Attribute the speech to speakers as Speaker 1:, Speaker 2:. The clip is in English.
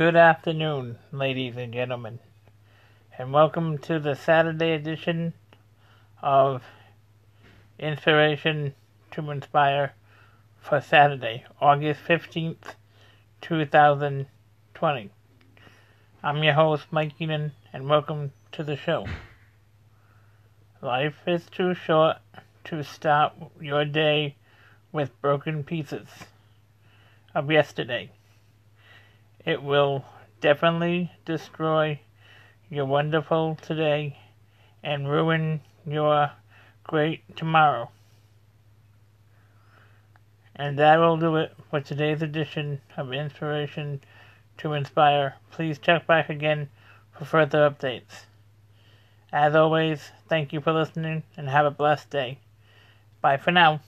Speaker 1: Good afternoon, ladies and gentlemen, and welcome to the Saturday edition of Inspiration to Inspire for Saturday, August 15th, 2020. I'm your host, Mike Keenan, and welcome to the show. Life is too short to start your day with broken pieces of yesterday. It will definitely destroy your wonderful today and ruin your great tomorrow. And that will do it for today's edition of Inspiration to Inspire. Please check back again for further updates. As always, thank you for listening and have a blessed day. Bye for now.